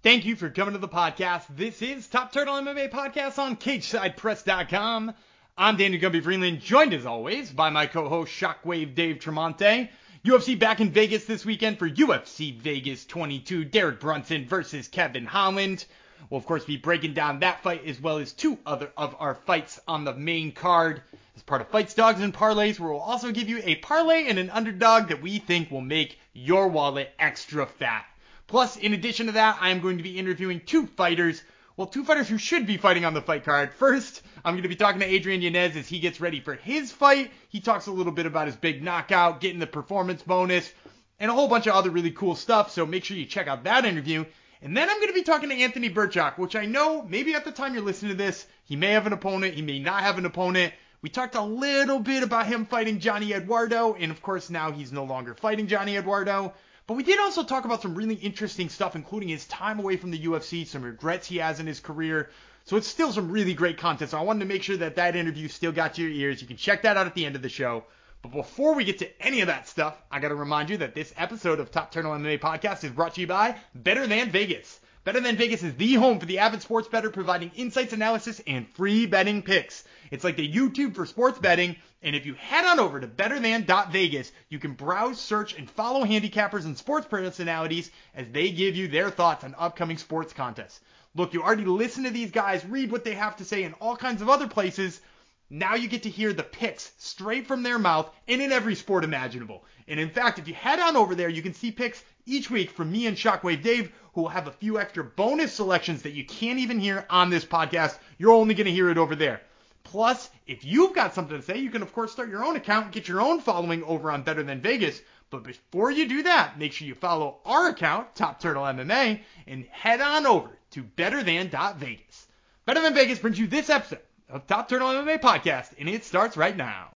Thank you for coming to the podcast. This is Top Turtle MMA Podcast on CageSidePress.com. I'm Daniel Gumby Freeland, joined as always by my co-host Shockwave Dave Tremonte. UFC back in Vegas this weekend for UFC Vegas 22, Derek Brunson versus Kevin Holland. We'll of course be breaking down that fight as well as two other of our fights on the main card as part of Fights, Dogs, and Parlays, where we'll also give you a parlay and an underdog that we think will make your wallet extra fat. Plus, in addition to that, I am going to be interviewing two fighters. Well, two fighters who should be fighting on the fight card. First, I'm going to be talking to Adrian Yanez as he gets ready for his fight. He talks a little bit about his big knockout, getting the performance bonus, and a whole bunch of other really cool stuff. So make sure you check out that interview. And then I'm going to be talking to Anthony Birchak, which I know maybe at the time you're listening to this, he may have an opponent, he may not have an opponent. We talked a little bit about him fighting Johnny Eduardo, and of course now he's no longer fighting Johnny Eduardo. But we did also talk about some really interesting stuff, including his time away from the UFC, some regrets he has in his career. So it's still some really great content. So I wanted to make sure that that interview still got to your ears. You can check that out at the end of the show. But before we get to any of that stuff, I got to remind you that this episode of Top Turtle MMA Podcast is brought to you by Better Than Vegas. Better Than Vegas is the home for the avid sports bettor, providing insights, analysis, and free betting picks. It's like the YouTube for sports betting, and if you head on over to betterthan.vegas, you can browse, search, and follow handicappers and sports personalities as they give you their thoughts on upcoming sports contests. Look, you already listen to these guys, read what they have to say in all kinds of other places. Now you get to hear the picks straight from their mouth and in every sport imaginable. And in fact, if you head on over there, you can see picks each week from me and Shockwave Dave, who will have a few extra bonus selections that you can't even hear on this podcast. You're only going to hear it over there. Plus, if you've got something to say, you can of course start your own account and get your own following over on Better Than Vegas. But before you do that, make sure you follow our account, Top Turtle MMA, and head on over to betterthan.vegas. Better Than Vegas brings you this episode of Top Turtle MMA Podcast, and it starts right now.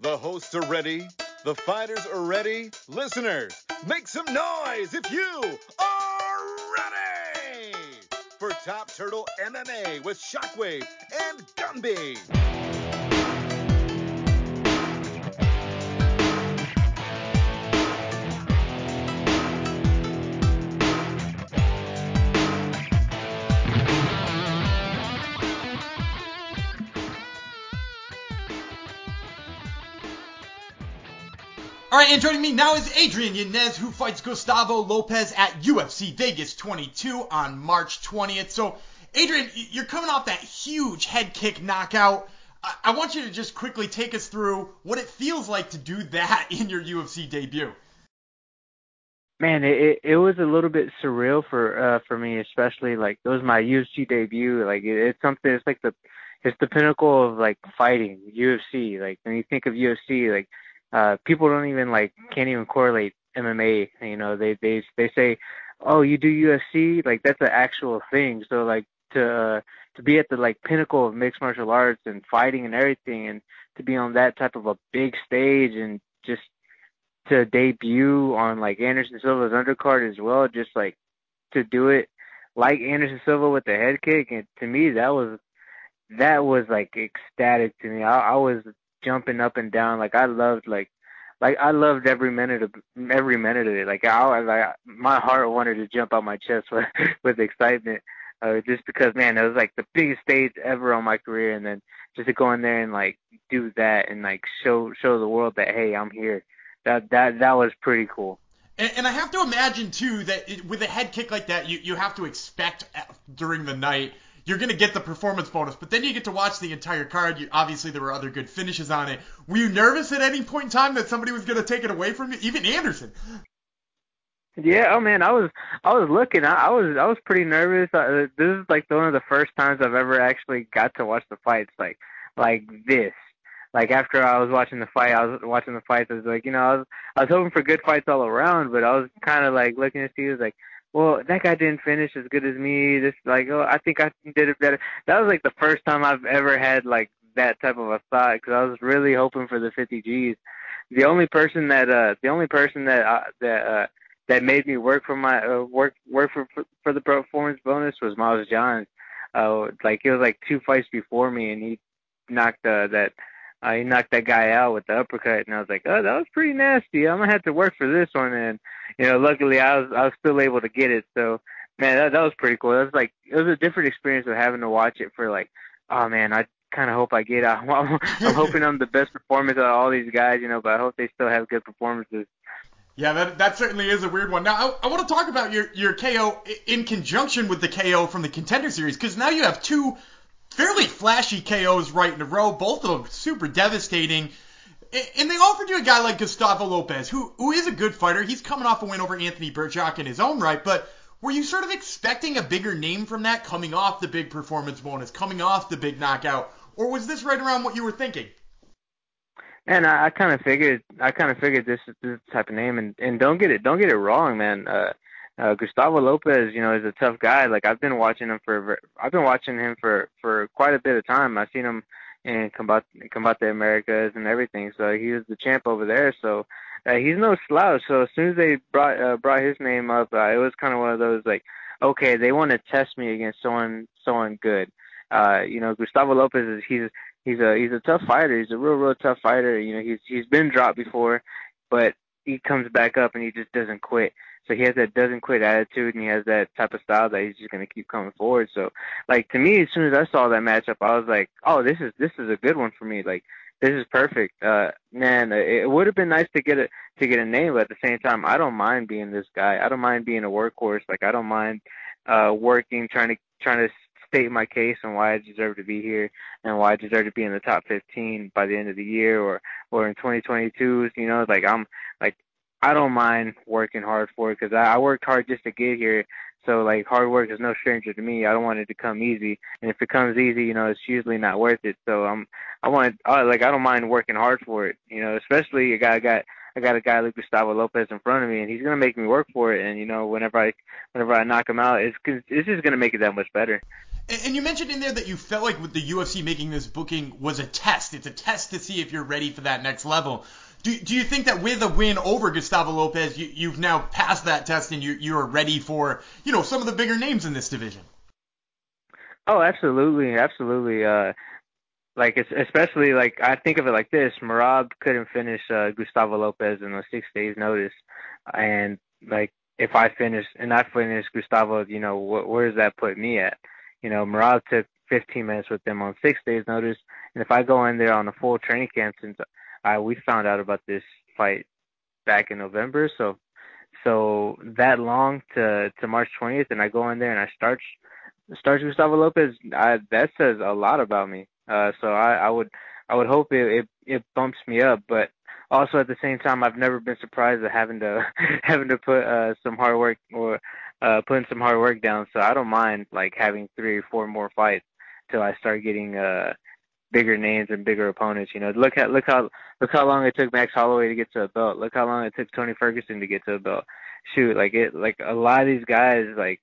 The hosts are ready. The fighters are ready. Listeners, make some noise if you are ready for Top Turtle MMA with Shockwave and Gumby. All right, and joining me now is Adrian Yanez, who fights Gustavo Lopez at UFC Vegas 22 on March 20th. So, Adrian, you're coming off that huge head kick knockout. I, want you to just quickly take us through what it feels like to do that in your UFC debut. Man, it it was a little bit surreal for uh for me, especially like it was my UFC debut. Like it, it's something. It's like the it's the pinnacle of like fighting UFC. Like when you think of UFC, like uh people don't even like can't even correlate MMA. You know, they they they say, "Oh, you do UFC?" Like that's an actual thing. So like to uh, to be at the like pinnacle of mixed martial arts and fighting and everything, and to be on that type of a big stage and just to debut on like Anderson Silva's undercard as well, just like to do it like Anderson Silva with the head kick, and to me that was that was like ecstatic to me. I, I was jumping up and down. Like I loved like like I loved every minute of every minute of it. Like I like my heart wanted to jump out my chest with with excitement. Uh, just because man, it was like the biggest stage ever on my career, and then just to go in there and like do that and like show show the world that hey, I'm here. That that that was pretty cool. And, and I have to imagine too that it, with a head kick like that, you you have to expect during the night you're going to get the performance bonus, but then you get to watch the entire card. You, obviously, there were other good finishes on it. Were you nervous at any point in time that somebody was going to take it away from you? Even Anderson. Yeah, oh man, I was I was looking. I, I was I was pretty nervous. Uh, this is like one of the first times I've ever actually got to watch the fights like like this. Like after I was watching the fight, I was watching the fights. I was like, you know, I was I was hoping for good fights all around, but I was kind of like looking to see. was like, well, that guy didn't finish as good as me. This like, oh, I think I did it better. That was like the first time I've ever had like that type of a thought because I was really hoping for the 50 G's. The only person that uh the only person that uh, that uh that made me work for my uh, work work for for the performance bonus was Miles Johns. Uh, like it was like two fights before me, and he knocked uh, that uh, he knocked that guy out with the uppercut, and I was like, oh, that was pretty nasty. I'm gonna have to work for this one, and you know, luckily I was I was still able to get it. So man, that that was pretty cool. That was like it was a different experience of having to watch it for like, oh man, I kind of hope I get. Uh, I'm hoping I'm the best performance out of all these guys, you know, but I hope they still have good performances. Yeah, that that certainly is a weird one. Now, I, I want to talk about your your KO in conjunction with the KO from the Contender Series because now you have two fairly flashy KOs right in a row, both of them super devastating. And they offered you a guy like Gustavo Lopez, who who is a good fighter. He's coming off a win over Anthony Birchak in his own right, but were you sort of expecting a bigger name from that, coming off the big performance bonus, coming off the big knockout, or was this right around what you were thinking? And I, I kind of figured, I kind of figured this is this type of name, and and don't get it, don't get it wrong, man. Uh, uh, Gustavo Lopez, you know, is a tough guy. Like I've been watching him for, I've been watching him for for quite a bit of time. I've seen him in Combate Combate Americas and everything. So he was the champ over there. So uh, he's no slouch. So as soon as they brought uh, brought his name up, uh, it was kind of one of those like, okay, they want to test me against someone someone good. Uh, you know, Gustavo Lopez is he's he's a he's a tough fighter. He's a real real tough fighter. You know, he's he's been dropped before, but he comes back up and he just doesn't quit. So he has that doesn't quit attitude and he has that type of style that he's just gonna keep coming forward. So like to me, as soon as I saw that matchup, I was like, oh, this is this is a good one for me. Like this is perfect. Uh, man, it would have been nice to get a to get a name, but at the same time, I don't mind being this guy. I don't mind being a workhorse. Like I don't mind uh working, trying to trying to state my case and why I deserve to be here and why I deserve to be in the top 15 by the end of the year or or in 2022. You know, like I'm like I don't mind working hard for it because I, I worked hard just to get here. So like hard work is no stranger to me. I don't want it to come easy, and if it comes easy, you know, it's usually not worth it. So I'm I want I, like I don't mind working hard for it. You know, especially a guy I got I got a guy like Gustavo Lopez in front of me, and he's gonna make me work for it. And you know, whenever I whenever I knock him out, it's it's just gonna make it that much better. And you mentioned in there that you felt like with the UFC making this booking was a test. It's a test to see if you're ready for that next level. Do, do you think that with a win over Gustavo Lopez, you, you've now passed that test and you, you are ready for, you know, some of the bigger names in this division? Oh, absolutely, absolutely. Uh, like especially like I think of it like this: Merab couldn't finish uh, Gustavo Lopez in a six days notice, and like if I finish and I finish Gustavo, you know, wh- where does that put me at? You know, Merab took 15 minutes with them on six days notice, and if I go in there on a full training camp since uh, we found out about this fight back in November, so so that long to to March 20th, and I go in there and I start start Gustavo Lopez. I, that says a lot about me. Uh, so I, I would I would hope it, it it bumps me up, but also at the same time, I've never been surprised at having to having to put uh, some hard work or uh, putting some hard work down. So I don't mind like having three or four more fights till I start getting uh bigger names and bigger opponents. You know, look at look how look how long it took Max Holloway to get to a belt. Look how long it took Tony Ferguson to get to a belt. Shoot, like it like a lot of these guys like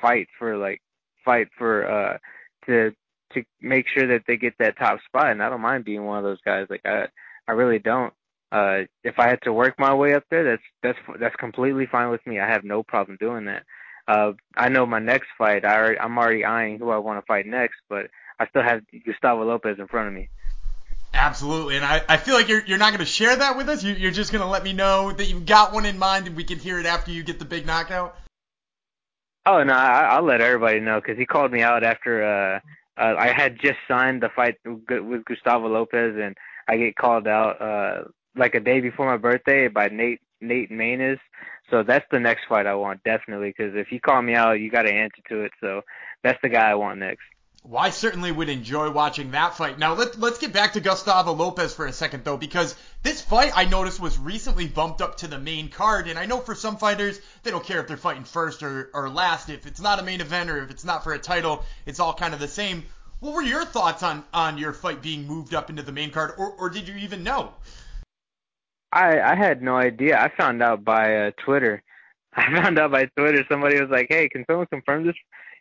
fight for like fight for uh to to make sure that they get that top spot and I don't mind being one of those guys. Like I I really don't. Uh if I had to work my way up there, that's that's that's completely fine with me. I have no problem doing that. Uh I know my next fight, I already, I'm already eyeing who I want to fight next, but I still have Gustavo Lopez in front of me. Absolutely, and I, I feel like you're you're not going to share that with us. You, are just going to let me know that you've got one in mind, and we can hear it after you get the big knockout. Oh no, I, I'll let everybody know because he called me out after uh, uh, I had just signed the fight with Gustavo Lopez, and I get called out uh, like a day before my birthday by Nate Nate Maness. So that's the next fight I want definitely because if you call me out, you got to answer to it. So that's the guy I want next. Well, I certainly would enjoy watching that fight. Now let, let's get back to Gustavo Lopez for a second though, because this fight I noticed was recently bumped up to the main card, and I know for some fighters they don't care if they're fighting first or, or last. If it's not a main event or if it's not for a title, it's all kind of the same. What were your thoughts on, on your fight being moved up into the main card, or, or did you even know? I I had no idea. I found out by uh, Twitter. I found out by Twitter. Somebody was like, "Hey, can someone confirm this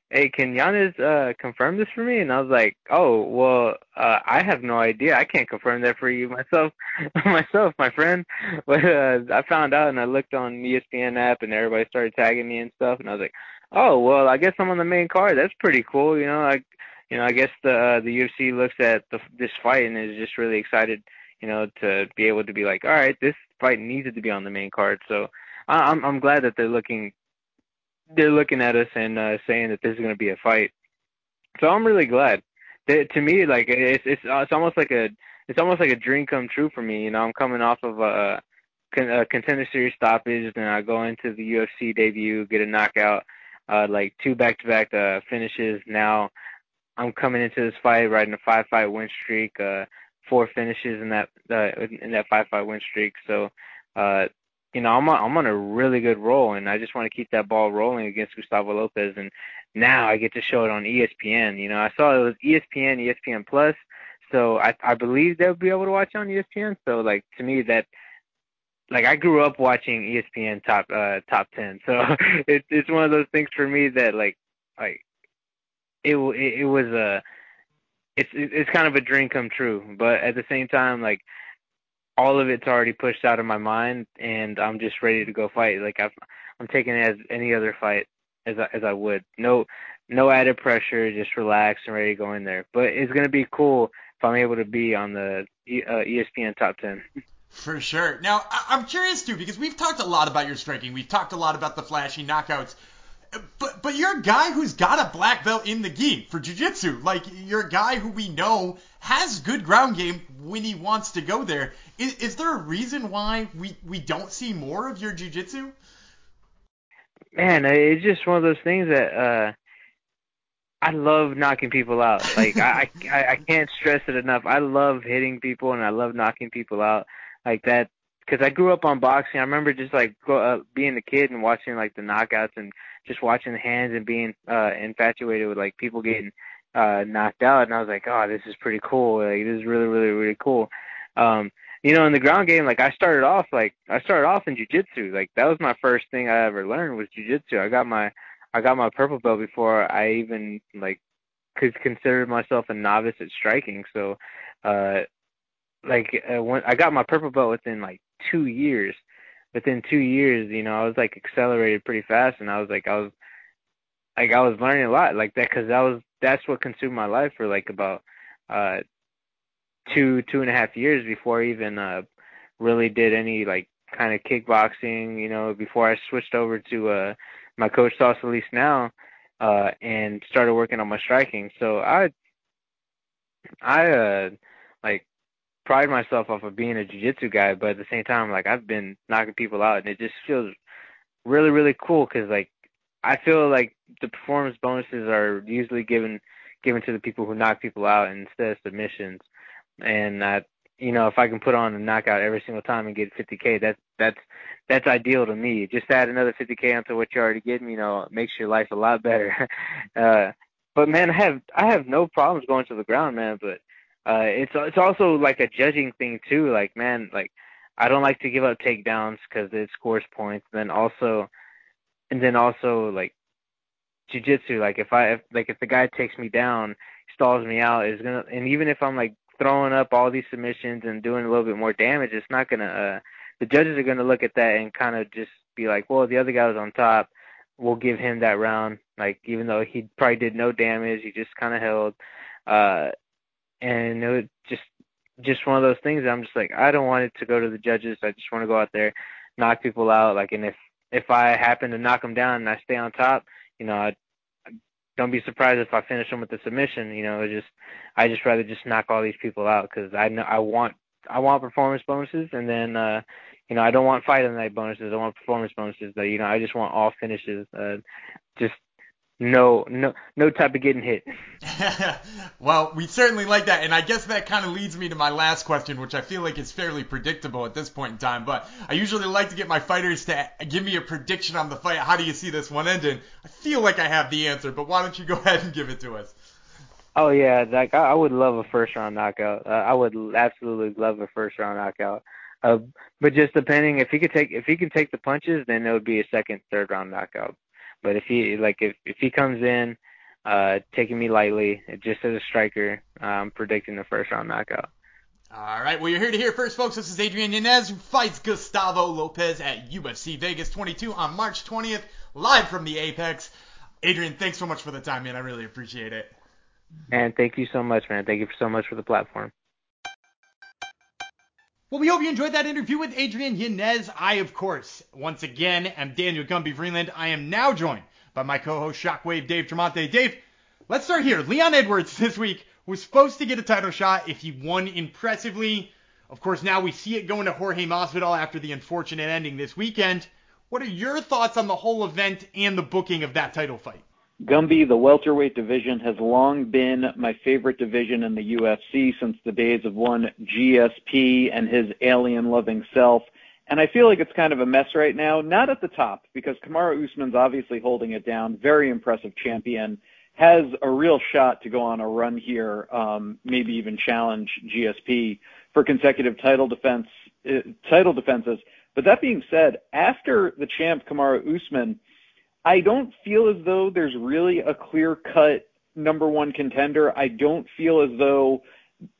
hey, can Giannis uh, confirm this for me? And I was like, oh, well, uh, I have no idea. I can't confirm that for you myself, myself, my friend. But uh, I found out and I looked on ESPN app and everybody started tagging me and stuff. And I was like, oh, well, I guess I'm on the main card. That's pretty cool. You know, like, you know, I guess the uh, the UFC looks at the, this fight and is just really excited, you know, to be able to be like, all right, this fight needed to be on the main card. So I, I'm I'm glad that they're looking they're looking at us and uh, saying that this is going to be a fight. So I'm really glad. They, to me, like it's it's it's almost like a it's almost like a dream come true for me. You know, I'm coming off of a, a contender series stoppage, then I go into the UFC debut, get a knockout, uh, like two back-to-back uh, finishes. Now I'm coming into this fight riding a five-fight win streak, uh, four finishes in that uh, in that five-fight win streak. So, uh, you know, I'm on, I'm on a really good roll, and I just want to keep that ball rolling against Gustavo Lopez. And now I get to show it on ESPN. You know, I saw it was ESPN, ESPN Plus, so I I believe they'll be able to watch on ESPN. So like to me that like I grew up watching ESPN top uh top 10. So it's it's one of those things for me that like like it it, it was a it's it's kind of a dream come true, but at the same time like all of it's already pushed out of my mind and I'm just ready to go fight. Like I've I'm taking it as any other fight as I, as I would. No no added pressure, just relax and ready to go in there. But it's gonna be cool if I'm able to be on the uh, ESPN top 10. For sure. Now, I- am curious too because we've talked a lot about your striking. We've talked a lot about the flashy knockouts. But but you're a guy who's got a black belt in the gi for jiu-jitsu. Like you're a guy who we know has good ground game when he wants to go there. Is, is there a reason why we we don't see more of your jiu-jitsu? Man, it's just one of those things that uh I love knocking people out. Like I, I I can't stress it enough. I love hitting people and I love knocking people out like that because I grew up on boxing. I remember just like uh, being a kid and watching like the knockouts and just watching the hands and being uh infatuated with like people getting uh knocked out and I was like, "Oh, this is pretty cool. Like this is really really really cool." Um you know, in the ground game, like I started off like I started off in jujitsu. Like that was my first thing I ever learned was jujitsu. I got my I got my purple belt before I even like could consider myself a novice at striking. So, uh, like uh, when I got my purple belt within like two years. Within two years, you know, I was like accelerated pretty fast, and I was like, I was like, I was learning a lot like that because that was that's what consumed my life for like about uh two two and a half years before I even uh really did any like kind of kickboxing. You know, before I switched over to uh my coach Saul Soliz now uh and started working on my striking. So I I uh like pride myself off of being a jiu-jitsu guy, but at the same time, like I've been knocking people out, and it just feels really, really cool because like I feel like the performance bonuses are usually given given to the people who knock people out instead of submissions, and that you know if I can put on a knockout every single time and get 50k, that's that's that's ideal to me. Just add another 50k onto what you're already getting, you know, makes your life a lot better. uh, but man, I have I have no problems going to the ground, man, but uh, it's it's also like a judging thing too. Like man, like I don't like to give up takedowns because it scores points. And then also, and then also like jujitsu. Like if I if, like if the guy takes me down, stalls me out, is gonna. And even if I'm like throwing up all these submissions and doing a little bit more damage, it's not gonna. uh The judges are gonna look at that and kind of just be like, well, the other guy was on top. We'll give him that round. Like even though he probably did no damage, he just kind of held. Uh, and it was just just one of those things. I'm just like, I don't want it to go to the judges. I just want to go out there, knock people out. Like, and if if I happen to knock them down and I stay on top, you know, I, don't be surprised if I finish them with the submission. You know, just I just rather just knock all these people out because I know I want I want performance bonuses, and then uh, you know I don't want fight of the night bonuses. I want performance bonuses. That you know I just want all finishes. Uh, just no no no type of getting hit. well, we certainly like that, and I guess that kind of leads me to my last question, which I feel like is fairly predictable at this point in time. But I usually like to get my fighters to give me a prediction on the fight. How do you see this one ending? I feel like I have the answer, but why don't you go ahead and give it to us? Oh yeah, like I would love a first round knockout. Uh, I would absolutely love a first round knockout. Uh, but just depending if he could take if he can take the punches, then it would be a second, third round knockout. But if he like if if he comes in uh taking me lightly, just as a striker, I'm predicting the first round knockout. All right, well, you're here to hear first, folks. This is Adrian Yanez, who fights Gustavo Lopez at UFC Vegas 22 on March 20th, live from the Apex. Adrian, thanks so much for the time, man. I really appreciate it. And thank you so much, man. Thank you so much for the platform. Well, we hope you enjoyed that interview with Adrian Yanez. I, of course, once again am Daniel Gumby Freeland. I am now joined by my co-host Shockwave Dave Tremonte. Dave, let's start here. Leon Edwards this week was supposed to get a title shot if he won impressively. Of course, now we see it going to Jorge Masvidal after the unfortunate ending this weekend. What are your thoughts on the whole event and the booking of that title fight? Gumby, the welterweight division has long been my favorite division in the UFC since the days of one GSP and his alien loving self. And I feel like it's kind of a mess right now, not at the top, because Kamaru Usman's obviously holding it down, very impressive champion, has a real shot to go on a run here, um, maybe even challenge GSP for consecutive title defense, uh, title defenses. But that being said, after the champ Kamaru Usman, I don't feel as though there's really a clear cut number one contender. I don't feel as though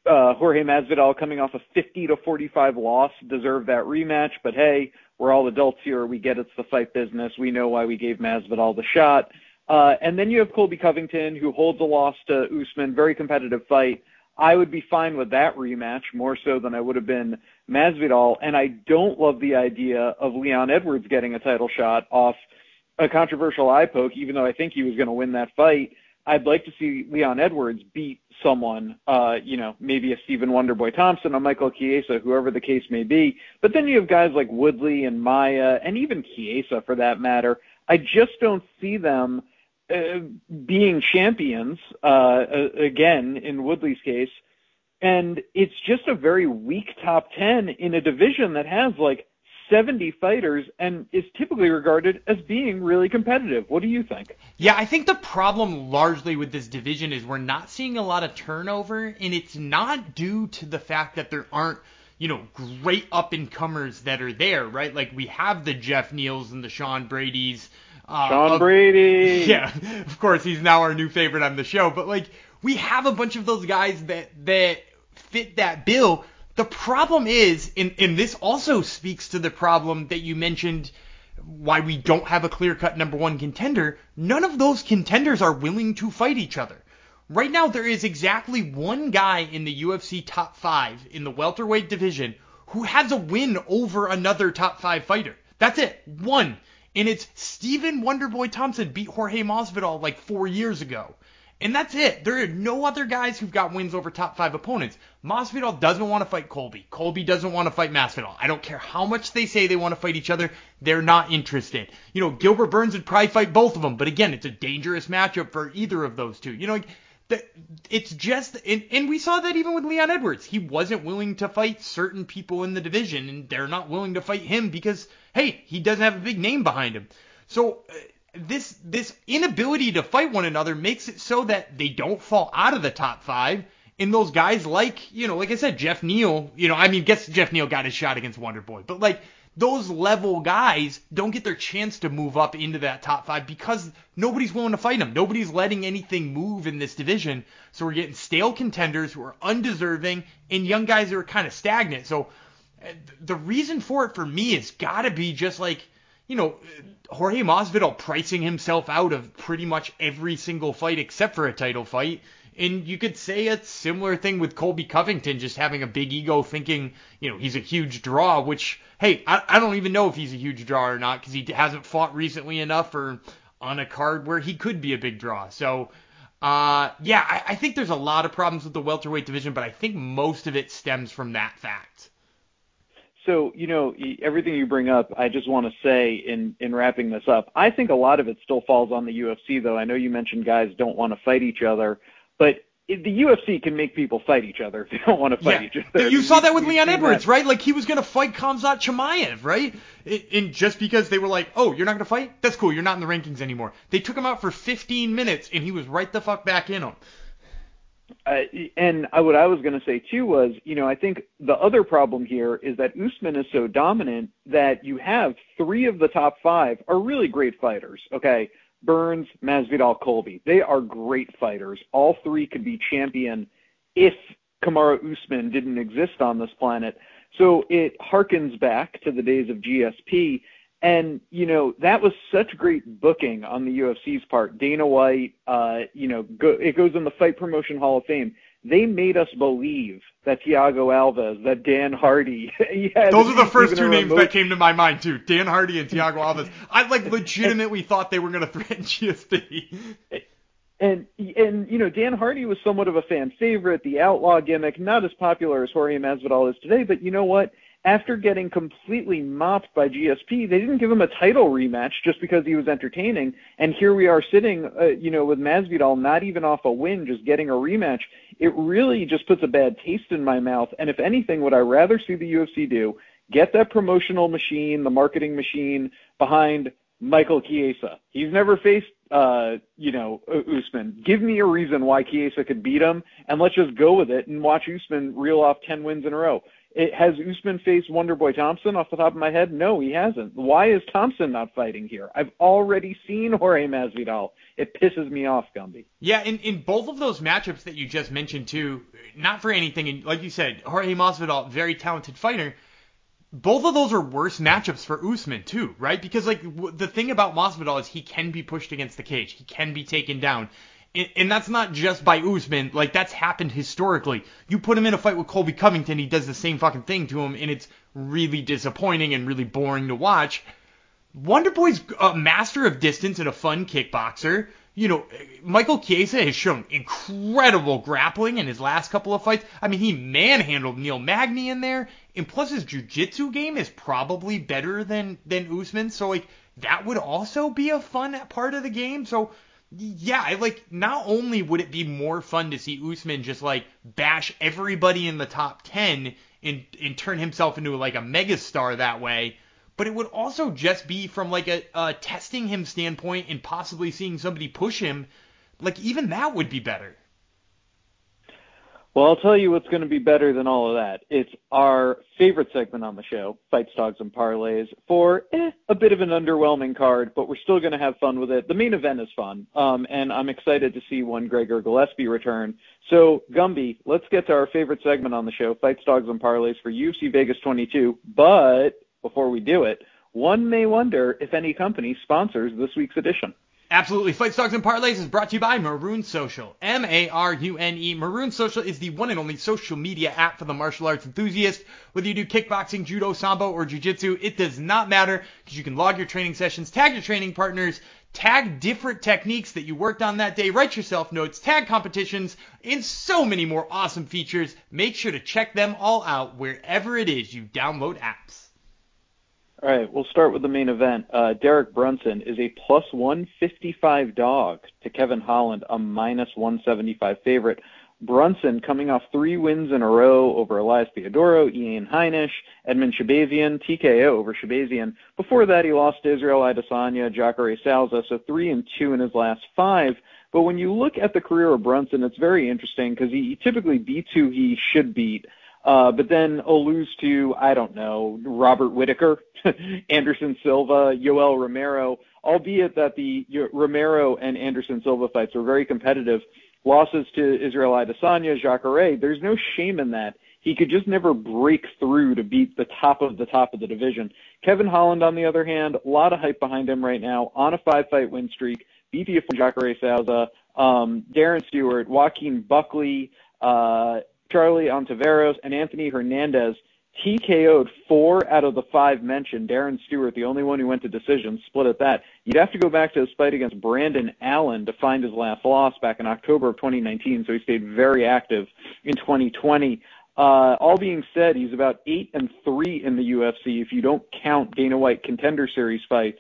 uh, Jorge Masvidal coming off a 50 to 45 loss deserved that rematch. But hey, we're all adults here. We get it's the fight business. We know why we gave Masvidal the shot. Uh, and then you have Colby Covington, who holds a loss to Usman, very competitive fight. I would be fine with that rematch more so than I would have been Masvidal. And I don't love the idea of Leon Edwards getting a title shot off – a controversial eye poke, even though I think he was going to win that fight. I'd like to see Leon Edwards beat someone, uh, you know, maybe a Stephen Wonderboy Thompson, a Michael Chiesa, whoever the case may be. But then you have guys like Woodley and Maia, and even Chiesa for that matter. I just don't see them uh, being champions uh, again in Woodley's case. And it's just a very weak top 10 in a division that has like 70 fighters and is typically regarded as being really competitive. What do you think? Yeah, I think the problem largely with this division is we're not seeing a lot of turnover, and it's not due to the fact that there aren't you know, great up and comers that are there, right? Like we have the Jeff Neals and the Sean Brady's. Uh, Sean of, Brady. Yeah, of course he's now our new favorite on the show, but like we have a bunch of those guys that that fit that bill. The problem is, and, and this also speaks to the problem that you mentioned why we don't have a clear cut number one contender. None of those contenders are willing to fight each other. Right now, there is exactly one guy in the UFC top five in the welterweight division who has a win over another top five fighter. That's it. One. And it's Stephen Wonderboy Thompson beat Jorge Masvidal like four years ago. And that's it. There are no other guys who've got wins over top five opponents. Masvidal doesn't want to fight Colby. Colby doesn't want to fight Masvidal. I don't care how much they say they want to fight each other. They're not interested. You know, Gilbert Burns would probably fight both of them, but again, it's a dangerous matchup for either of those two. You know, it's just, and, and we saw that even with Leon Edwards. He wasn't willing to fight certain people in the division, and they're not willing to fight him because, hey, he doesn't have a big name behind him. So uh, this this inability to fight one another makes it so that they don't fall out of the top five. And those guys like, you know, like I said, Jeff Neal, you know, I mean, guess Jeff Neal got his shot against Wonder Boy, but like those level guys don't get their chance to move up into that top five because nobody's willing to fight them. Nobody's letting anything move in this division. So we're getting stale contenders who are undeserving and young guys who are kind of stagnant. So uh, the reason for it for me has got to be just like you know, Jorge Masvidal pricing himself out of pretty much every single fight except for a title fight. And you could say a similar thing with Colby Covington just having a big ego thinking, you know, he's a huge draw, which, hey, I, I don't even know if he's a huge draw or not because he hasn't fought recently enough or on a card where he could be a big draw. So, uh, yeah, I, I think there's a lot of problems with the welterweight division, but I think most of it stems from that fact. So, you know, everything you bring up, I just want to say in, in wrapping this up, I think a lot of it still falls on the UFC, though. I know you mentioned guys don't want to fight each other, but the UFC can make people fight each other if they don't want to fight yeah. each other. You saw that with Leon Edwards, right? Like he was going to fight Khamzat Chimaev, right? And just because they were like, "Oh, you're not going to fight? That's cool. You're not in the rankings anymore." They took him out for 15 minutes, and he was right the fuck back in them. Uh, and I, what I was going to say too was, you know, I think the other problem here is that Usman is so dominant that you have three of the top five are really great fighters. Okay, Burns, Masvidal, Colby. They are great fighters. All three could be champion if Kamaru Usman didn't exist on this planet. So it harkens back to the days of GSP. And you know that was such great booking on the UFC's part. Dana White, uh, you know, go, it goes in the Fight Promotion Hall of Fame. They made us believe that Thiago Alves, that Dan Hardy. Those are the first two names remote... that came to my mind too. Dan Hardy and Thiago Alves. I like legitimately thought they were going to threaten GSP. And and you know Dan Hardy was somewhat of a fan favorite, the outlaw gimmick, not as popular as Jorge Masvidal is today, but you know what? After getting completely mopped by GSP, they didn't give him a title rematch just because he was entertaining. And here we are sitting, uh, you know, with Masvidal not even off a win, just getting a rematch. It really just puts a bad taste in my mouth. And if anything, would I rather see the UFC do? Get that promotional machine, the marketing machine behind Michael Chiesa. He's never faced, uh, you know, Usman. Give me a reason why Chiesa could beat him, and let's just go with it and watch Usman reel off 10 wins in a row. It, has Usman faced Wonderboy Thompson off the top of my head? No, he hasn't. Why is Thompson not fighting here? I've already seen Jorge Masvidal. It pisses me off, Gumby. Yeah, in, in both of those matchups that you just mentioned too, not for anything, and like you said, Jorge Masvidal, very talented fighter – both of those are worse matchups for Usman too, right? Because like w- the thing about Masvidal is he can be pushed against the cage, he can be taken down, and, that's not just by Usman. Like that's happened historically. You put him in a fight with Colby Covington, he does the same fucking thing to him, and it's really disappointing and really boring to watch. Wonderboy's a master of distance and a fun kickboxer you know, Michael Chiesa has shown incredible grappling in his last couple of fights. I mean, he manhandled Neil Magny in there, and plus his jiu-jitsu game is probably better than than Usman. So like that would also be a fun part of the game. So yeah, like not only would it be more fun to see Usman just like bash everybody in the top 10 and and turn himself into like a megastar that way, but it would also just be from like a, a testing him standpoint and possibly seeing somebody push him. Like even that would be better. Well, I'll tell you what's going to be better than all of that. It's our favorite segment on the show, Fights, Dogs, and Parlays, for eh, a bit of an underwhelming card, but we're still going to have fun with it. The main event is fun, um, and I'm excited to see one Gregor Gillespie return. So, Gumby, let's get to our favorite segment on the show, Fights, Dogs, and Parlays for UFC Vegas 22. But before we do it, one may wonder if any company sponsors this week's edition. Absolutely. Fight Stocks and Parlays is brought to you by Marune Social. M-A-R-U-N-E. Marune Social is the one and only social media app for the martial arts enthusiast. Whether you do kickboxing, judo, sambo, or jiu-jitsu, it does not matter because you can log your training sessions, tag your training partners, tag different techniques that you worked on that day, write yourself notes, tag competitions, and so many more awesome features. Make sure to check them all out wherever it is you download apps. All right, we'll start with the main event. Uh, Derek Brunson is a plus 155 dog to Kevin Holland, a minus 175 favorite. Brunson coming off three wins in a row over Elias Theodorou, Ian Heinisch, Edmen Shahbazyan, TKO over Shahbazyan. Before that, he lost to Israel Adesanya, Jacare Souza, so three and two in his last five. But when you look at the career of Brunson, it's very interesting because he typically beats who he should beat. Uh, but then I'll lose to, I don't know, Robert Whitaker, Anderson Silva, Yoel Romero, albeit that the Romero and Anderson Silva fights were very competitive. Losses to Israel Adesanya, Jacare, there's no shame in that. He could just never break through to beat the top of the top of the division. Kevin Holland, on the other hand, a lot of hype behind him right now, on a five-fight win streak, BPF from Jacare Souza, um, Darren Stewart, Joaquin Buckley, uh, Charlie Ontiveros, and Anthony Hernandez TKO'd four out of the five mentioned. Darren Stewart, the only one who went to decision, split at that. You'd have to go back to his fight against Brendan Allen to find his last loss back in October of 2019. So he stayed very active in 2020. Uh, all being said, he's about eight and three in the UFC if you don't count Dana White Contender Series fights.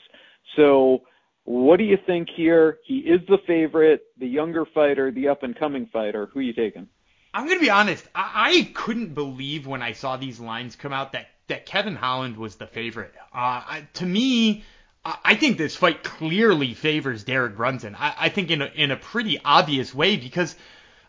So, what do you think here? He is the favorite, the younger fighter, the up and coming fighter. Who are you taking? I'm gonna be honest. I, I couldn't believe when I saw these lines come out that that Kevin Holland was the favorite. Uh, I, to me, I think this fight clearly favors Derek Brunson. I, I think in a, in a pretty obvious way because,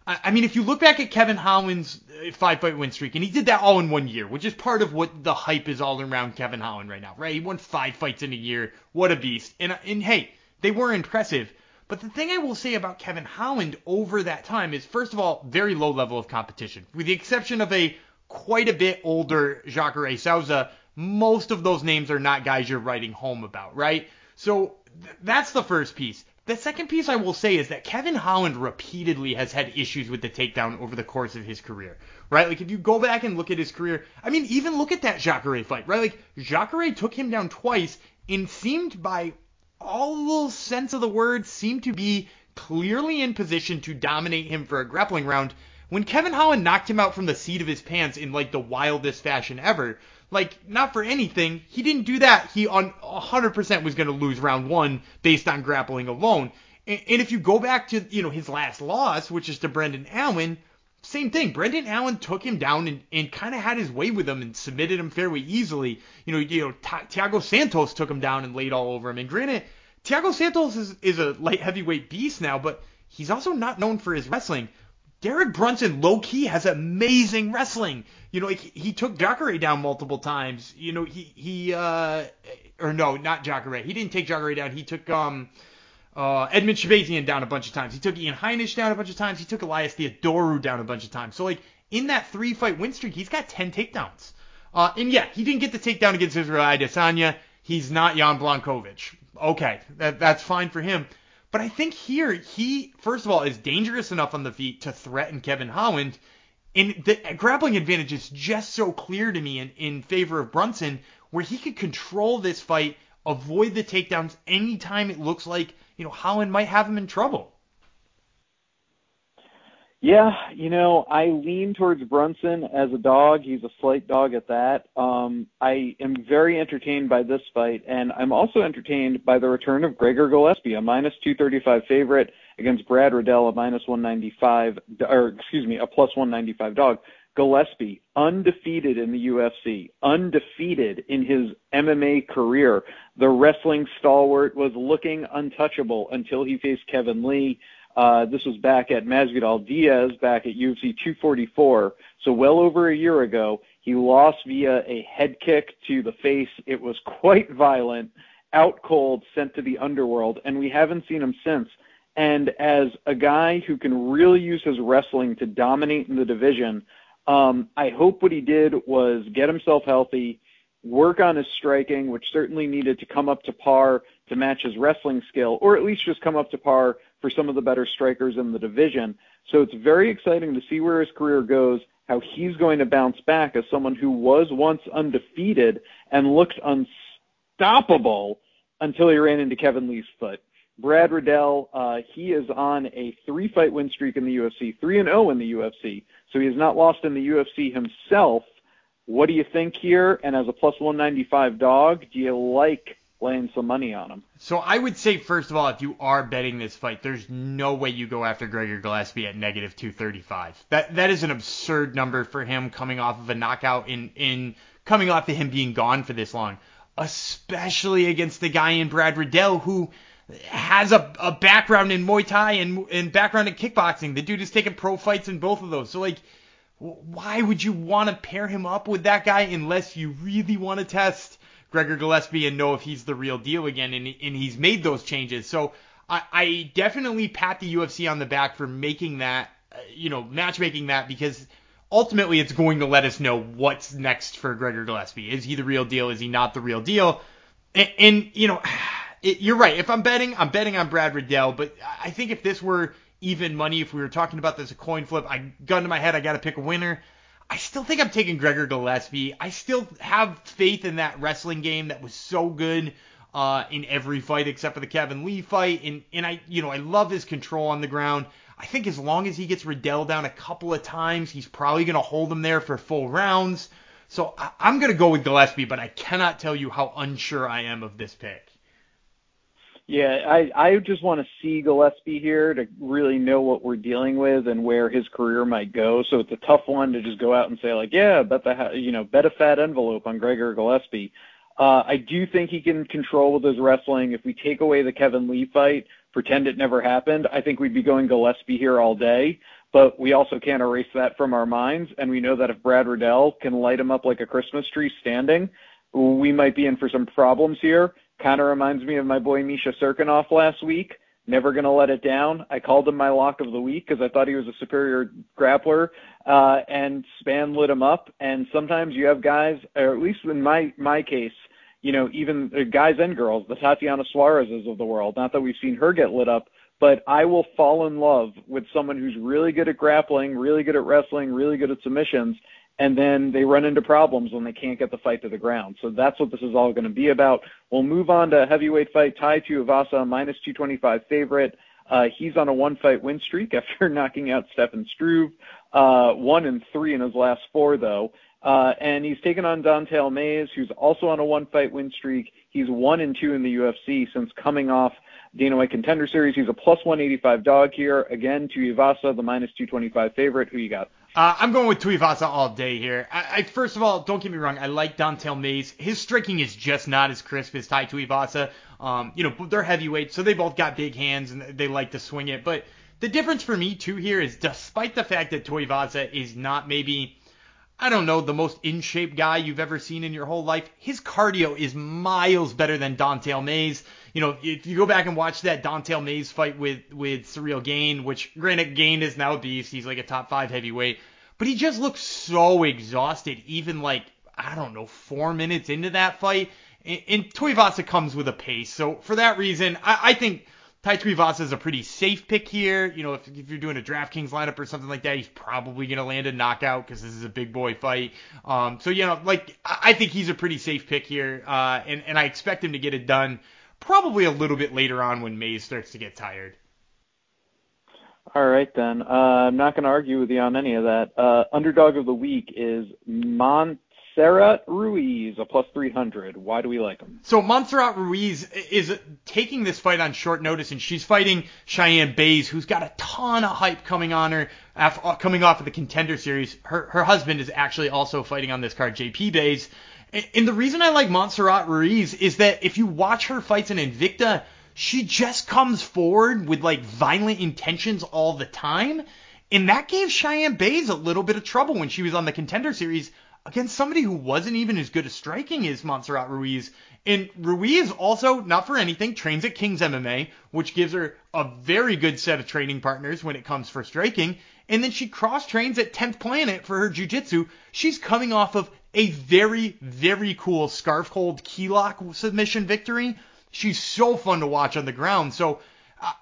I mean, if you look back at Kevin Holland's uh, five fight win streak, and he did that all in one year, which is part of what the hype is all around Kevin Holland right now, right? He won five fights in a year. What a beast. And, and hey, they were impressive. But the thing I will say about Kevin Holland over that time is, first of all, very low level of competition. With the exception of a quite a bit older Jacare Souza, most of those names are not guys you're writing home about, right? So th- that's the first piece. The second piece I will say is that Kevin Holland repeatedly has had issues with the takedown over the course of his career, right? Like if you go back and look at his career, I mean, even look at that Jacare fight, right? Like Jacare took him down twice and seemed by all sense of the word seemed to be clearly in position to dominate him for a grappling round when Kevin Holland knocked him out from the seat of his pants in like the wildest fashion ever. Like, not for anything, he didn't do that. He on 100% was going to lose round one based on grappling alone. And, and if you go back to, you know, his last loss, which is to Brendan Allen, same thing. Brendan Allen took him down and, and kind of had his way with him and submitted him fairly easily. You know, you know, Thiago Santos took him down and laid all over him. And granted, Thiago Santos is, is a light heavyweight beast now, but he's also not known for his wrestling. Derek Brunson, low key, has amazing wrestling. You know, like he took Jacare down multiple times. You know, he he uh or no, not Jacare. He didn't take Jacare down. He took um uh Edmen Shahbazyan down a bunch of times. He took Ian Heinisch down a bunch of times. He took Elias Theodorou down a bunch of times. So like in that three fight win streak, he's got ten takedowns. Uh and yeah, he didn't get the takedown against Israel Adesanya. He's not Jan Blachowicz. Okay, that that's fine for him. But I think here he, first of all, is dangerous enough on the feet to threaten Kevin Holland. And the grappling advantage is just so clear to me in, in favor of Brunson, where he could control this fight, avoid the takedowns anytime it looks like, you know, Holland might have him in trouble. Yeah, you know, I lean towards Brunson as a dog. He's a slight dog at that. Um, I am very entertained by this fight, and I'm also entertained by the return of Gregor Gillespie, a minus 235 favorite against Brad Riddell, a minus 195, or excuse me, a plus 195 dog. Gillespie, undefeated in the UFC, undefeated in his MMA career. The wrestling stalwart was looking untouchable until he faced Kevin Lee. Uh, this was back at Masvidal Diaz back at UFC 244. So well over a year ago, he lost via a head kick to the face. It was quite violent, out cold, sent to the underworld, and we haven't seen him since. And as a guy who can really use his wrestling to dominate in the division, um, I hope what he did was get himself healthy, work on his striking, which certainly needed to come up to par to match his wrestling skill, or at least just come up to par for some of the better strikers in the division. So it's very exciting to see where his career goes, how he's going to bounce back as someone who was once undefeated and looked unstoppable until he ran into Kevin Lee's foot. Brad Riddell, uh, he is on a three-fight win streak in the UFC, three and zero oh in the UFC. So he has not lost in the UFC himself. What do you think here? And as a plus 195 dog, do you like laying some money on him. So I would say, first of all, if you are betting this fight, there's no way you go after Gregor Gillespie at negative 235. That that is an absurd number for him coming off of a knockout in in coming off of him being gone for this long, especially against the guy in Brad Riddell who has a, a background in Muay Thai and and background in kickboxing. The dude has taken pro fights in both of those. So like why would you want to pair him up with that guy unless you really want to test Gregor Gillespie and know if he's the real deal again, and, and he's made those changes. So I, I definitely pat the UFC on the back for making that, you know, matchmaking that because ultimately it's going to let us know what's next for Gregor Gillespie. Is he the real deal? Is he not the real deal? And, and you know, it, you're right. If I'm betting, I'm betting on Brad Riddell. But I think if this were even money, if we were talking about this a coin flip, I gun to my head, I got to pick a winner. I still think I'm taking Gregor Gillespie. I still have faith in that wrestling game that was so good uh, in every fight except for the Kevin Lee fight. And and I you know I love his control on the ground. I think as long as he gets Riddell down a couple of times, he's probably going to hold him there for full rounds. So I, I'm going to go with Gillespie, but I cannot tell you how unsure I am of this pick. Yeah, I I just want to see Gillespie here to really know what we're dealing with and where his career might go. So it's a tough one to just go out and say like, yeah, bet the you know bet a fat envelope on Gregor Gillespie. Uh, I do think he can control with his wrestling. If we take away the Kevin Lee fight, pretend it never happened, I think we'd be going Gillespie here all day. But we also can't erase that from our minds, and we know that if Brad Riddell can light him up like a Christmas tree standing, we might be in for some problems here. Kind of reminds me of my boy Misha Cirkunov last week. Never to let it down. I called him my lock of the week because I thought he was a superior grappler, uh, and Spann lit him up. And sometimes you have guys, or at least in my my case, you know, even uh, guys and girls, the Tatiana Suarez's of the world. Not that we've seen her get lit up, but I will fall in love with someone who's really good at grappling, really good at wrestling, really good at submissions, and then they run into problems when they can't get the fight to the ground. So that's what this is all going to be about. We'll move on to heavyweight fight Tai Tuivasa, minus 225 favorite. Uh, he's on a one-fight win streak after knocking out Stefan Struve, uh, one and three in his last four, though. Uh, and he's taken on Don'Tale Mayes, who's also on a one-fight win streak. He's one and two in the UFC since coming off Dana White Contender Series. He's a plus 185 dog here. Again, to Tuivasa, the minus 225 favorite. Who you got? Uh, I'm going with Tuivasa all day here. I, I, first of all, don't get me wrong, I like Don'Tale Mayes. His striking is just not as crisp as Tai Tuivasa. Um, you know, they're heavyweights, so they both got big hands and they like to swing it. But the difference for me too here is, despite the fact that Tuivasa is not maybe I don't know, the most in shape guy you've ever seen in your whole life. His cardio is miles better than Don'Tale Mayes. You know, if you go back and watch that Don'Tale Mayes fight with, with Ciryl Gane, which granted Gane is now a beast, he's like a top five heavyweight, but he just looks so exhausted, even like, I don't know, four minutes into that fight. And, and Tuivasa comes with a pace. So for that reason, I, I think Tai Tuivasa is a pretty safe pick here. You know, if, if you're doing a DraftKings lineup or something like that, he's probably going to land a knockout because this is a big boy fight. Um, so, you know, like, I think he's a pretty safe pick here. Uh, and, and I expect him to get it done probably a little bit later on when Mayes starts to get tired. All right, then. Uh, I'm not going to argue with you on any of that. Uh, underdog of the week is Mont Montserrat Ruiz, a plus 300. Why do we like him? So Montserrat Ruiz is taking this fight on short notice, and she's fighting Cheyenne Buys, who's got a ton of hype coming on her, after, uh, coming off of the Contender Series. Her her husband is actually also fighting on this card, JP Buys. And the reason I like Montserrat Ruiz is that if you watch her fights in Invicta, she just comes forward with like violent intentions all the time. And that gave Cheyenne Buys a little bit of trouble when she was on the Contender Series against somebody who wasn't even as good at striking as Montserrat Ruiz. And Ruiz also, not for anything, trains at King's MMA, which gives her a very good set of training partners when it comes for striking. And then she cross trains at 10th Planet for her jiu-jitsu. She's coming off of a very, very cool scarf hold key lock submission victory. She's so fun to watch on the ground. So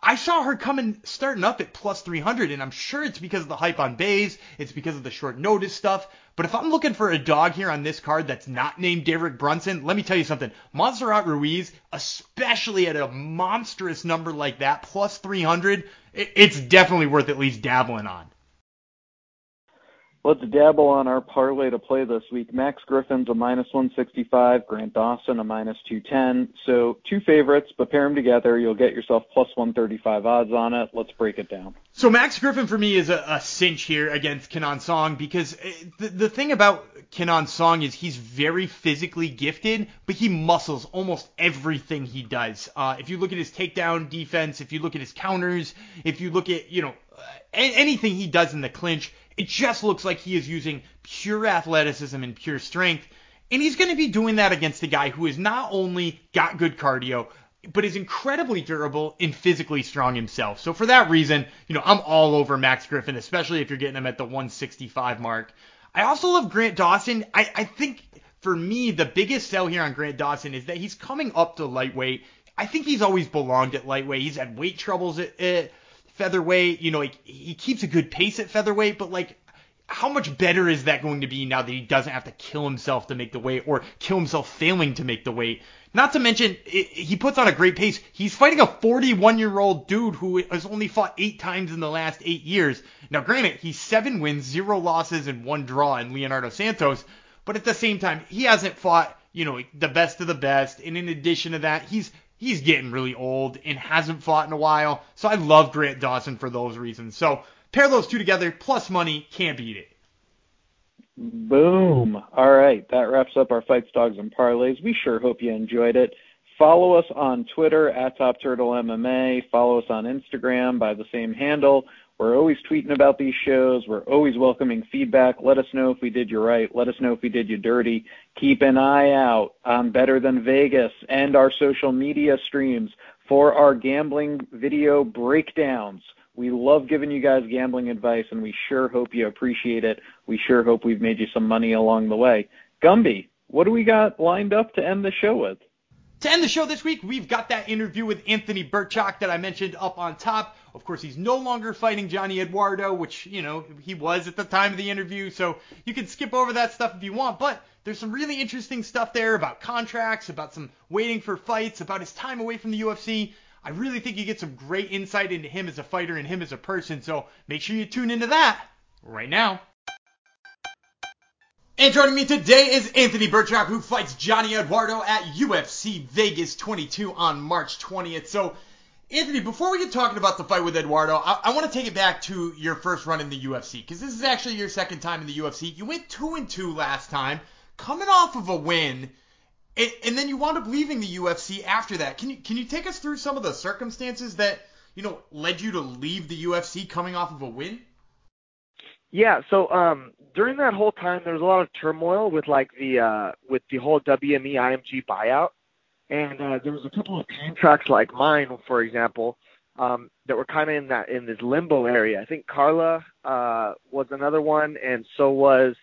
I saw her coming starting up at plus 300, and I'm sure it's because of the hype on Buys. It's because of the short notice stuff. But if I'm looking for a dog here on this card that's not named Derek Brunson, let me tell you something. Montserrat Ruiz, especially at a monstrous number like that, plus 300, it's definitely worth at least dabbling on. Let's dabble on our parlay to play this week. Max Griffin's a minus 165, Grant Dawson a minus 210. So two favorites, but pair them together. You'll get yourself plus 135 odds on it. Let's break it down. So Max Griffin for me is a, a cinch here against Kenan Song because eh, the, the thing about Kenan Song is he's very physically gifted, but he muscles almost everything he does. Uh, if you look at his takedown defense, if you look at his counters, if you look at, you know, anything he does in the clinch, it just looks like he is using pure athleticism and pure strength. And he's going to be doing that against a guy who has not only got good cardio, but is incredibly durable and physically strong himself. So for that reason, you know, I'm all over Max Griffin, especially if you're getting him at the 165 mark. I also love Grant Dawson. I, I think for me, the biggest sell here on Grant Dawson is that he's coming up to lightweight. I think he's always belonged at lightweight. He's had weight troubles at, at featherweight. You know, he, he keeps a good pace at featherweight, but like, how much better is that going to be now that he doesn't have to kill himself to make the weight or kill himself failing to make the weight? Not to mention, it, he puts on a great pace. He's fighting a 41 year old dude who has only fought eight times in the last eight years. Now, granted, he's seven wins, zero losses, and one draw in Leonardo Santos, but at the same time, he hasn't fought, you know, the best of the best. And in addition to that, he's he's getting really old and hasn't fought in a while. So I love Grant Dawson for those reasons. So pair those two together, plus money, can't beat it. Boom. All right. That wraps up our fights, dogs, and parlays. We sure hope you enjoyed it. Follow us on Twitter at Top Turtle MMA. Follow us on Instagram by the same handle. We're always tweeting about these shows. We're always welcoming feedback. Let us know if we did you right. Let us know if we did you dirty. Keep an eye out on Better Than Vegas and our social media streams for our gambling video breakdowns. We love giving you guys gambling advice, and we sure hope you appreciate it. We sure hope we've made you some money along the way. Gumby, what do we got lined up to end the show with? To end the show this week, we've got that interview with Anthony Birchak that I mentioned up on top. Of course, he's no longer fighting Johnny Eduardo, which, you know, he was at the time of the interview, so you can skip over that stuff if you want, but there's some really interesting stuff there about contracts, about some waiting for fights, about his time away from the UFC. I really think you get some great insight into him as a fighter and him as a person, so make sure you tune into that right now. And joining me today is Anthony Birchak, who fights Johnny Eduardo at UFC Vegas 22 on March 20th. So, Anthony, before we get talking about the fight with Eduardo, I, I want to take it back to your first run in the UFC because this is actually your second time in the UFC. You went two and two last time, coming off of a win and, and then you wound up leaving the UFC after that. Can you can you take us through some of the circumstances that you know led you to leave the UFC coming off of a win? Yeah, so um, during that whole time, there was a lot of turmoil with like the uh, with the whole WME IMG buyout, and uh, there was a couple of contracts like mine, for example, um, that were kind of in that in this limbo area. I think Carla uh, was another one, and so was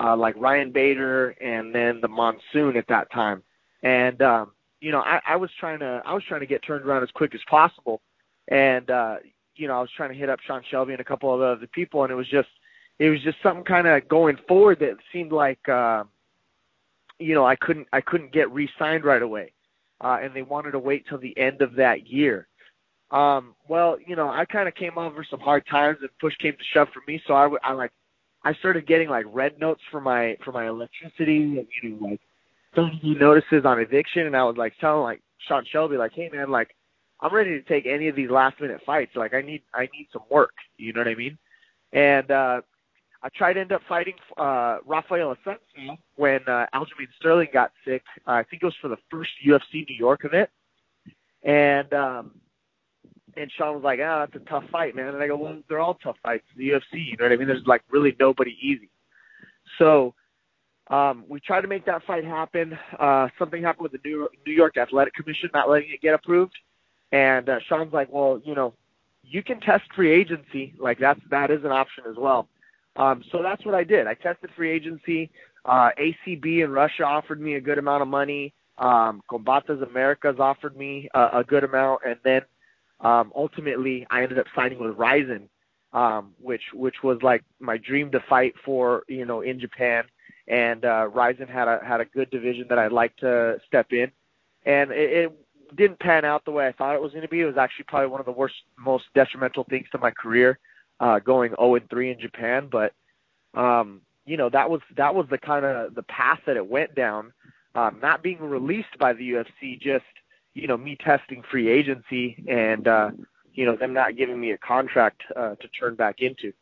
uh, like Ryan Bader and then the Monsoon at that time. And um, you know, I, I was trying to I was trying to get turned around as quick as possible, and uh, you know, I was trying to hit up Sean Shelby and a couple of other people, and it was just it was just something kind of going forward that seemed like uh, you know I couldn't I couldn't get re-signed right away, uh, and they wanted to wait till the end of that year. Um, well, you know, I kind of came over some hard times, and push came to shove for me, so I, I like I started getting like red notes for my for my electricity and you know like 30 notices on eviction. And I was like telling like Sean Shelby like hey man like I'm ready to take any of these last minute fights. Like I need I need some work. You know what I mean? And uh I tried to end up fighting uh Rafael Assunção when uh Aljamain Sterling got sick uh, I think it was for the first UFC New York event and um and Sean was like, "Ah, oh, that's a tough fight, man." And I go, "Well, they're all tough fights. The UFC, you know what I mean? There's like really nobody easy." So um, we tried to make that fight happen. Uh, something happened with the New New York Athletic Commission not letting it get approved, and uh, Sean's like, "Well, you know, you can test free agency. Like that's that is an option as well." Um, so that's what I did. I tested free agency. Uh, ACB in Russia offered me a good amount of money. Um, Combates Americas offered me a, a good amount, and then um, ultimately I ended up signing with Rizin, um, which which was like my dream to fight for, you know, in Japan. And uh, Rizin had a had a good division that I'd like to step in, and it, it didn't pan out the way I thought it was going to be. It was actually probably one of the worst, most detrimental things to my career, uh, going 0 and 3 in Japan. But um, you know that was that was the kind of the path that it went down. Um, not being released by the UFC, just you know, me testing free agency and, uh, you know, them not giving me a contract uh, to turn back into.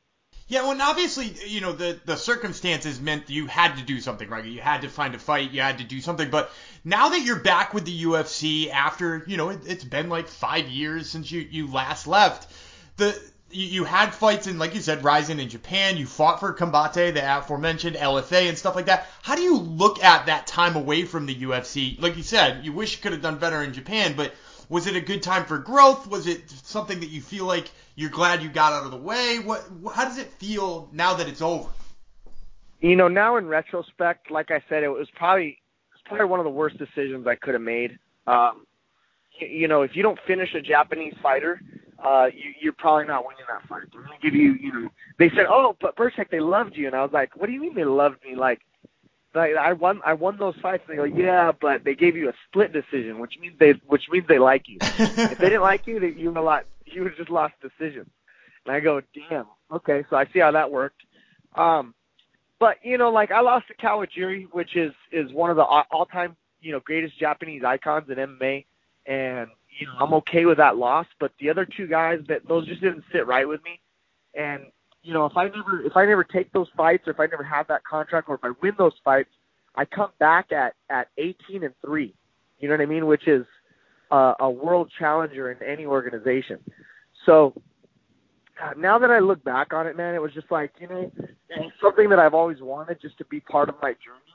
Yeah, well, and obviously, you know, the the circumstances meant you had to do something, right? You had to find a fight, you had to do something. But now that you're back with the UFC after, you know, it, it's been like five years since you you last left, the you, you had fights in, like you said, Rizin in Japan. You fought for Combate, the aforementioned LFA, and stuff like that. How do you look at that time away from the UFC? Like you said, you wish you could have done better in Japan, but was it a good time for growth? Was it something that you feel like you're glad you got out of the way? What? How does it feel now that it's over? You know, now in retrospect, like I said, it was probably it was probably one of the worst decisions I could have made. Um, you know, if you don't finish a Japanese fighter, uh, you, you're probably not winning that fight. They're to give you, you know, they said, oh, but Birchak, they loved you. And I was like, what do you mean they loved me? Like, like I won, I won those fights. And they go, yeah, but they gave you a split decision, which means they, which means they like you. if they didn't like you, they, you would have lost, you would just lost decision. And I go, damn, okay, so I see how that worked. Um, but you know, like I lost to Kawajiri, which is is one of the all-time, you know, greatest Japanese icons in MMA, and you know, I'm okay with that loss. But the other two guys, that those just didn't sit right with me. And you know, if I never if I never take those fights, or if I never have that contract, or if I win those fights, I come back at at 18 and three. You know what I mean? Which is uh, a world challenger in any organization. So uh, now that I look back on it, man, it was just like you know something that I've always wanted, just to be part of my journey.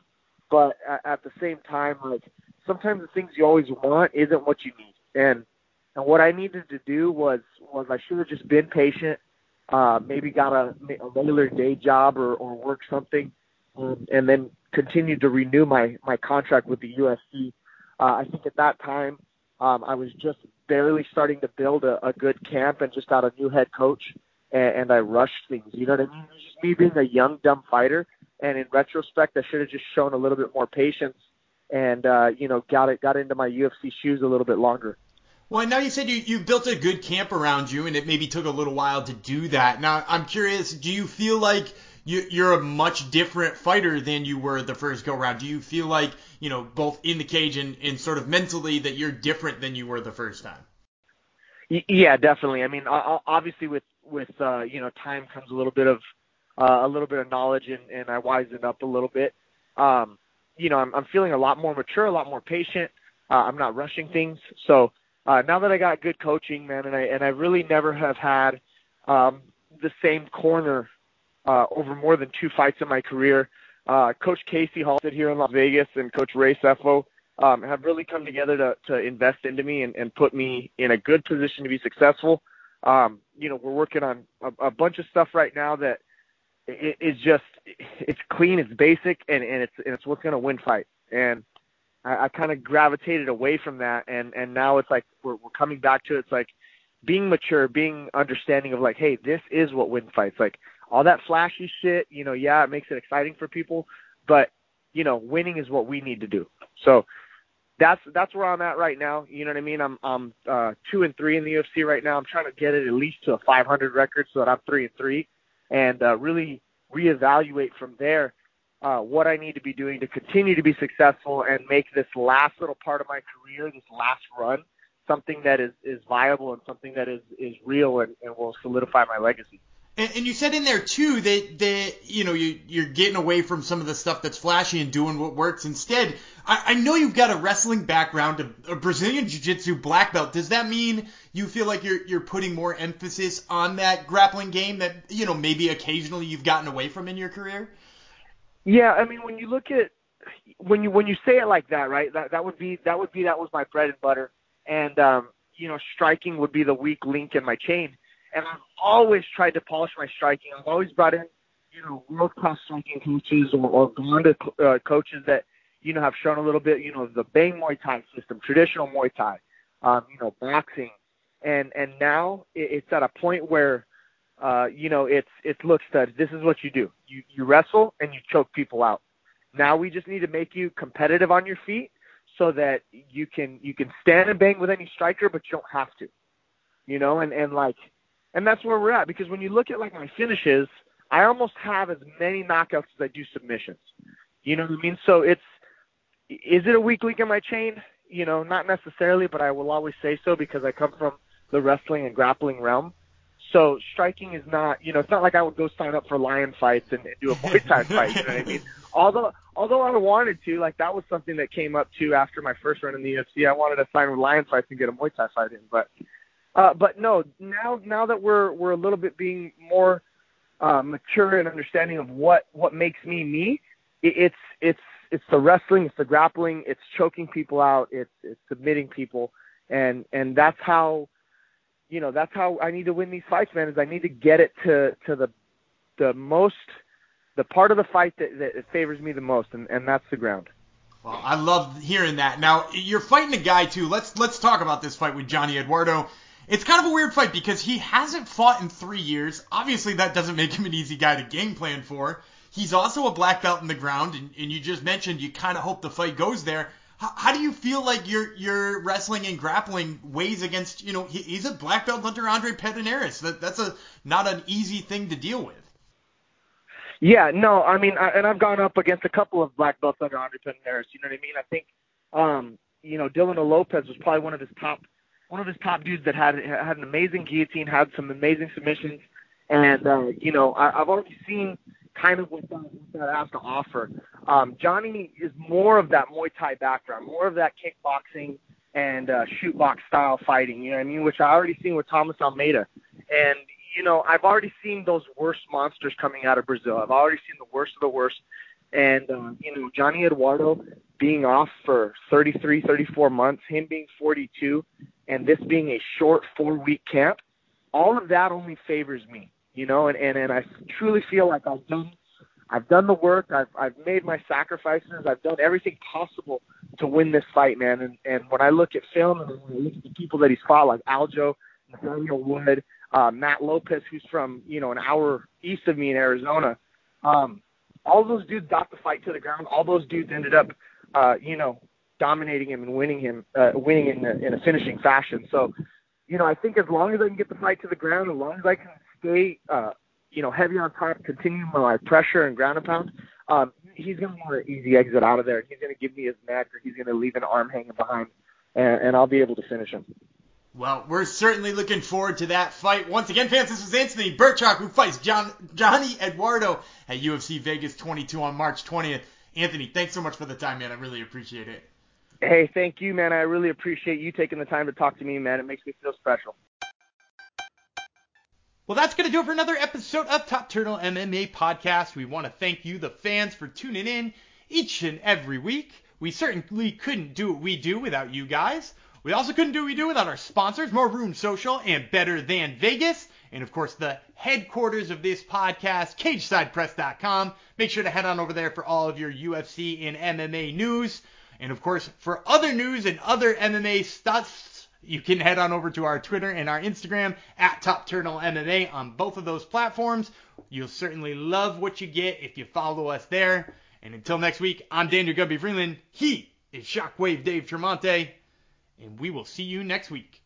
But at, at the same time, like sometimes the things you always want isn't what you need. And And what I needed to do was was I should have just been patient, uh, maybe got a, a regular day job or, or work something, um, and then continued to renew my my contract with the UFC. Uh, I think at that time um, I was just barely starting to build a, a good camp and just got a new head coach, and, and I rushed things. You know what I mean? Just me being a young dumb fighter, and in retrospect, I should have just shown a little bit more patience and uh, you know got it got into my UFC shoes a little bit longer. Well, now you said you, you built a good camp around you, and it maybe took a little while to do that. Now, I'm curious, do you feel like you, you're a much different fighter than you were the first go round? Do you feel like, you know, both in the cage and, and sort of mentally that you're different than you were the first time? Yeah, definitely. I mean, obviously with with uh, you know time comes a little bit of uh, a little bit of knowledge, and, and I wisened up a little bit. Um, you know, I'm, I'm feeling a lot more mature, a lot more patient. Uh, I'm not rushing things. So uh, now that I got good coaching, man, and I and I really never have had um, the same corner uh, over more than two fights in my career. Uh, Coach Casey Halstead here in Las Vegas and Coach Ray Sefo um, have really come together to, to invest into me and, and put me in a good position to be successful. Um, you know, we're working on a, a bunch of stuff right now that it, it's just it's clean, it's basic, and, and it's and it's what's going to win fights. And I, I kind of gravitated away from that, and and now it's like we're we're coming back to it. It's like being mature, being understanding of like, hey, this is what wins fights. Like all that flashy shit, you know, yeah, it makes it exciting for people, but you know, winning is what we need to do. So that's that's where I'm at right now. You know what I mean? I'm I'm uh, two and three in the UFC right now. I'm trying to get it at least to a 500 record so that I'm three and three, and uh, really reevaluate from there uh, what I need to be doing to continue to be successful and make this last little part of my career, this last run, something that is, is viable and something that is, is real and, and will solidify my legacy. And, and you said in there too that that you know you you're getting away from some of the stuff that's flashy and doing what works instead. I, I know you've got a wrestling background, a, a Brazilian jiu-jitsu black belt. Does that mean you feel like you're you're putting more emphasis on that grappling game that you know maybe occasionally you've gotten away from in your career? Yeah, I mean when you look at when you when you say it like that, right? That that would be that would be that was my bread and butter, and um, you know striking would be the weak link in my chain and I've always tried to polish my striking. I've always brought in, you know, world class striking coaches or, or gone to uh, coaches that, you know, have shown a little bit, you know, the Bang Muay Thai system, traditional Muay Thai, um, you know, boxing, and and now it's at a point where, uh, you know, it's it's look stud. This is what you do. You you wrestle and you choke people out. Now we just need to make you competitive on your feet so that you can you can stand and bang with any striker, but you don't have to. You know, and and like and that's where we're at because when you look at like my finishes, I almost have as many knockouts as I do submissions. You know what I mean? So it's is it a weak link in my chain? You know, not necessarily, but I will always say so because I come from the wrestling and grappling realm. So striking is not, you know, it's not like I would go sign up for lion fights and, and do a Muay Thai fight. You know what I mean? Although, although I wanted to, like that was something that came up too after my first run in the UFC. I wanted to sign with lion fights and get a Muay Thai fight in, but uh, but no, now now that we're we're a little bit being more uh, mature and understanding of what what makes me me, it, it's it's it's the wrestling, it's the grappling, it's choking people out, it's it's submitting people, and and that's how, you know, that's how I need to win these fights, man. Is I need to get it to to the the most the part of the fight that, that favors me the most, and, and that's the ground. Well, I love hearing that. Now you're fighting a guy too. Let's let's talk about this fight with Johnny Eduardo. It's kind of a weird fight because he hasn't fought in three years. Obviously, that doesn't make him an easy guy to game plan for. He's also a black belt in the ground, and, and you just mentioned you kind of hope the fight goes there. How, do you feel like your your wrestling and grappling weighs against? You know, he, he's a black belt under Andre Pederneiras. That that's a not an easy thing to deal with. Yeah, no, I mean, I, and I've gone up against a couple of black belts under Andre Pederneiras. You know what I mean? I think, um, you know, Dileno Lopes was probably one of his top one of his top dudes that had had an amazing guillotine, had some amazing submissions, and uh, you know I, I've already seen kind of what that, what that has to offer. Um, Johnny is more of that Muay Thai background, more of that kickboxing and uh, shoot box style fighting. You know what I mean? Which I already seen with Thomas Almeida, and you know I've already seen those worst monsters coming out of Brazil. I've already seen the worst of the worst, and uh, you know Johnny Eduardo being off for 33, 34 months, him being 42, and this being a short four week camp, all of that only favors me, you know, and, and, and I truly feel like I've done I've done the work, I've I've made my sacrifices, I've done everything possible to win this fight, man. And and when I look at film and when I look at the people that he's fought, like Aljo, Nathaniel Wood, uh, Matt Lopez, who's from you know an hour east of me in Arizona, um, all those dudes got the fight to the ground. All those dudes ended up, uh, you know, dominating him and winning him, uh, winning in a, in a finishing fashion. So, you know, I think as long as I can get the fight to the ground, as long as I can stay, uh, you know, heavy on top, continue my pressure and ground and pound, um, he's going to want an easy exit out of there. He's going to give me his neck, or he's going to leave an arm hanging behind, and, and I'll be able to finish him. Well, we're certainly looking forward to that fight. Once again, fans, this was Anthony Birchak who fights John, Johnny Eduardo at UFC Vegas 22 on March 20th. Anthony, thanks so much for the time, man. I really appreciate it. Hey, thank you, man. I really appreciate you taking the time to talk to me, man. It makes me feel special. Well, that's going to do it for another episode of Top Turtle MMA Podcast. We want to thank you, the fans, for tuning in each and every week. We certainly couldn't do what we do without you guys. We also couldn't do what we do without our sponsors, Marune Social and Better Than Vegas. And of course, the headquarters of this podcast, CagesidePress.com. Make sure to head on over there for all of your UFC and MMA news. And of course, for other news and other MMA stuff, you can head on over to our Twitter and our Instagram at Top Turtle MMA on both of those platforms. You'll certainly love what you get if you follow us there. And until next week, I'm Daniel Gumby Freeland. He is Shockwave Dave Tremonte and we will see you next week.